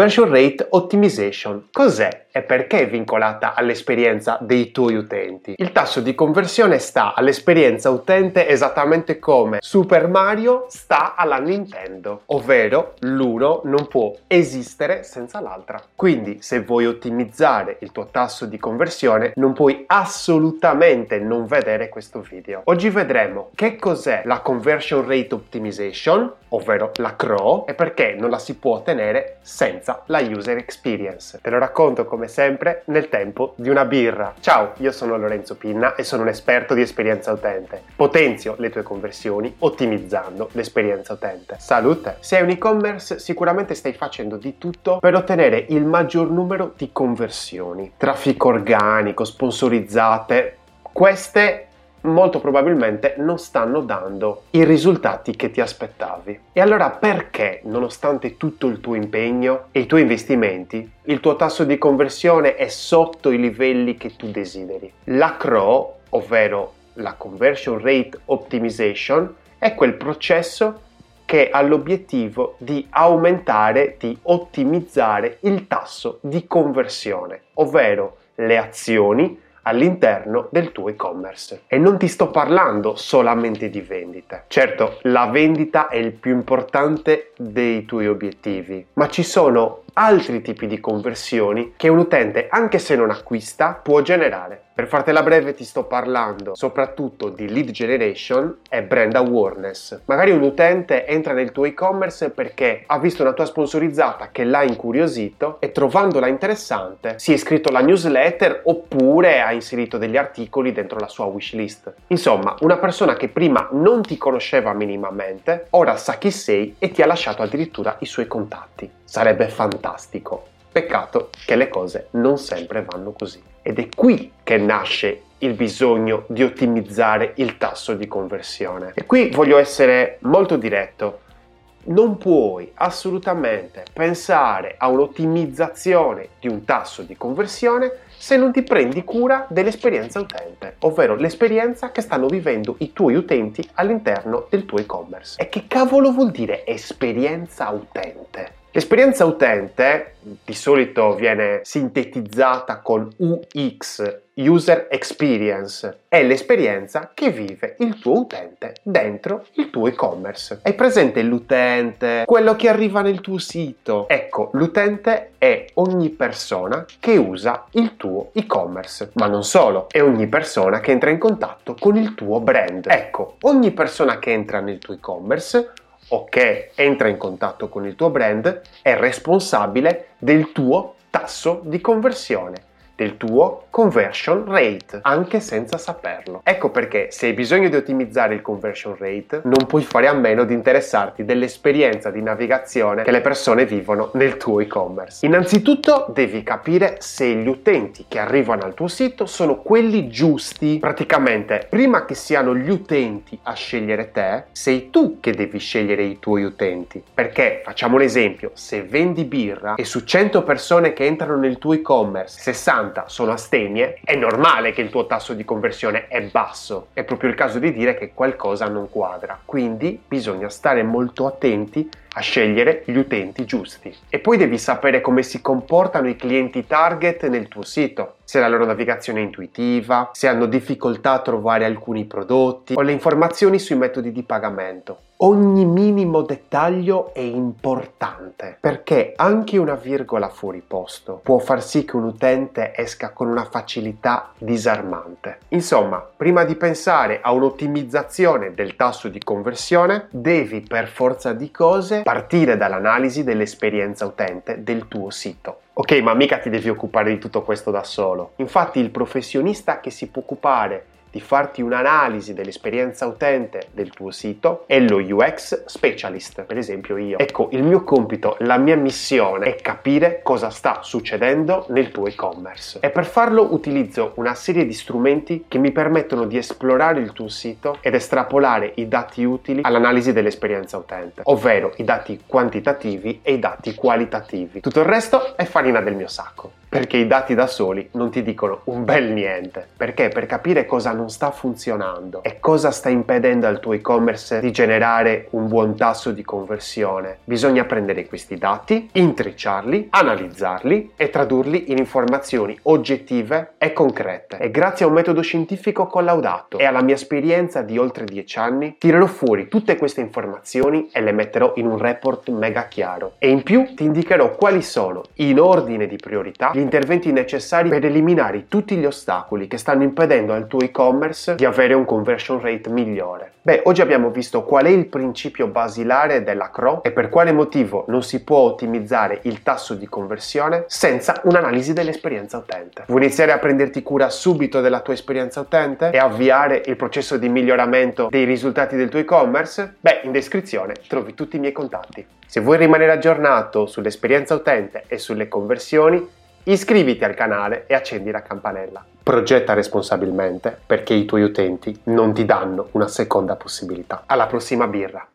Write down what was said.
Conversion Rate Optimization. Cos'è e perché è vincolata all'esperienza dei tuoi utenti? Il tasso di conversione sta all'esperienza utente esattamente come Super Mario sta alla Nintendo, ovvero l'uno non può esistere senza l'altra. Quindi se vuoi ottimizzare il tuo tasso di conversione non puoi assolutamente non vedere questo video. Oggi vedremo che cos'è la Conversion Rate Optimization, ovvero la CRO, e perché non la si può ottenere senza la user experience. Te lo racconto come sempre nel tempo di una birra. Ciao, io sono Lorenzo Pinna e sono un esperto di esperienza utente. Potenzio le tue conversioni ottimizzando l'esperienza utente. Salute! Se hai un e-commerce sicuramente stai facendo di tutto per ottenere il maggior numero di conversioni. Traffico organico, sponsorizzate, queste molto probabilmente non stanno dando i risultati che ti aspettavi. E allora perché, nonostante tutto il tuo impegno e i tuoi investimenti, il tuo tasso di conversione è sotto i livelli che tu desideri? La CRO, ovvero la Conversion Rate Optimization, è quel processo che ha l'obiettivo di aumentare, di ottimizzare il tasso di conversione, ovvero le azioni all'interno del tuo e-commerce. E non ti sto parlando solamente di vendite. Certo, la vendita è il più importante dei tuoi obiettivi, ma ci sono altri tipi di conversioni che un utente, anche se non acquista, può generare. Per fartela breve ti sto parlando soprattutto di lead generation e brand awareness. Magari un utente entra nel tuo e-commerce perché ha visto una tua sponsorizzata che l'ha incuriosito e trovandola interessante si è iscritto alla newsletter oppure ha inserito degli articoli dentro la sua wishlist. Insomma, una persona che prima non ti conosceva minimamente, ora sa chi sei e ti ha lasciato addirittura i suoi contatti. Sarebbe fantastico. Peccato che le cose non sempre vanno così. Ed è qui che nasce il bisogno di ottimizzare il tasso di conversione. E qui voglio essere molto diretto. Non puoi assolutamente pensare a un'ottimizzazione di un tasso di conversione se non ti prendi cura dell'esperienza utente, ovvero l'esperienza che stanno vivendo i tuoi utenti all'interno del tuo e-commerce. E che cavolo vuol dire esperienza utente? L'esperienza utente di solito viene sintetizzata con UX, User Experience, è l'esperienza che vive il tuo utente dentro il tuo e-commerce. Hai presente l'utente, quello che arriva nel tuo sito? Ecco, l'utente è ogni persona che usa il tuo e-commerce, ma non solo, è ogni persona che entra in contatto con il tuo brand. Ecco, ogni persona che entra nel tuo e-commerce o che entra in contatto con il tuo brand è responsabile del tuo tasso di conversione del tuo conversion rate, anche senza saperlo. Ecco perché se hai bisogno di ottimizzare il conversion rate, non puoi fare a meno di interessarti dell'esperienza di navigazione che le persone vivono nel tuo e-commerce. Innanzitutto devi capire se gli utenti che arrivano al tuo sito sono quelli giusti. Praticamente, prima che siano gli utenti a scegliere te, sei tu che devi scegliere i tuoi utenti. Perché, facciamo un esempio, se vendi birra e su 100 persone che entrano nel tuo e-commerce, 60 50 sono astemie, è normale che il tuo tasso di conversione è basso. È proprio il caso di dire che qualcosa non quadra. Quindi bisogna stare molto attenti a scegliere gli utenti giusti. E poi devi sapere come si comportano i clienti target nel tuo sito, se la loro navigazione è intuitiva, se hanno difficoltà a trovare alcuni prodotti o le informazioni sui metodi di pagamento. Ogni minimo dettaglio è importante perché anche una virgola fuori posto può far sì che un utente esca con una facilità disarmante. Insomma, prima di pensare a un'ottimizzazione del tasso di conversione, devi per forza di cose partire dall'analisi dell'esperienza utente del tuo sito. Ok, ma mica ti devi occupare di tutto questo da solo. Infatti il professionista che si può occupare di farti un'analisi dell'esperienza utente del tuo sito è lo UX specialist, per esempio io. Ecco, il mio compito, la mia missione è capire cosa sta succedendo nel tuo e-commerce. E per farlo utilizzo una serie di strumenti che mi permettono di esplorare il tuo sito ed estrapolare i dati utili all'analisi dell'esperienza utente, ovvero i dati quantitativi e i dati qualitativi. Tutto il resto è farina del mio sacco. Perché i dati da soli non ti dicono un bel niente. Perché? Per capire cosa non sta funzionando e cosa sta impedendo al tuo e-commerce di generare un buon tasso di conversione, bisogna prendere questi dati, intrecciarli, analizzarli e tradurli in informazioni oggettive e concrete. E grazie a un metodo scientifico collaudato e alla mia esperienza di oltre 10 anni, tirerò fuori tutte queste informazioni e le metterò in un report mega chiaro. E in più ti indicherò quali sono, in ordine di priorità, gli interventi necessari per eliminare tutti gli ostacoli che stanno impedendo al tuo e-commerce di avere un conversion rate migliore. Beh, oggi abbiamo visto qual è il principio basilare della CRO e per quale motivo non si può ottimizzare il tasso di conversione senza un'analisi dell'esperienza utente. Vuoi iniziare a prenderti cura subito della tua esperienza utente e avviare il processo di miglioramento dei risultati del tuo e-commerce? Beh, in descrizione trovi tutti i miei contatti. Se vuoi rimanere aggiornato sull'esperienza utente e sulle conversioni, iscriviti al canale e accendi la campanella. Progetta responsabilmente perché i tuoi utenti non ti danno una seconda possibilità. Alla prossima birra!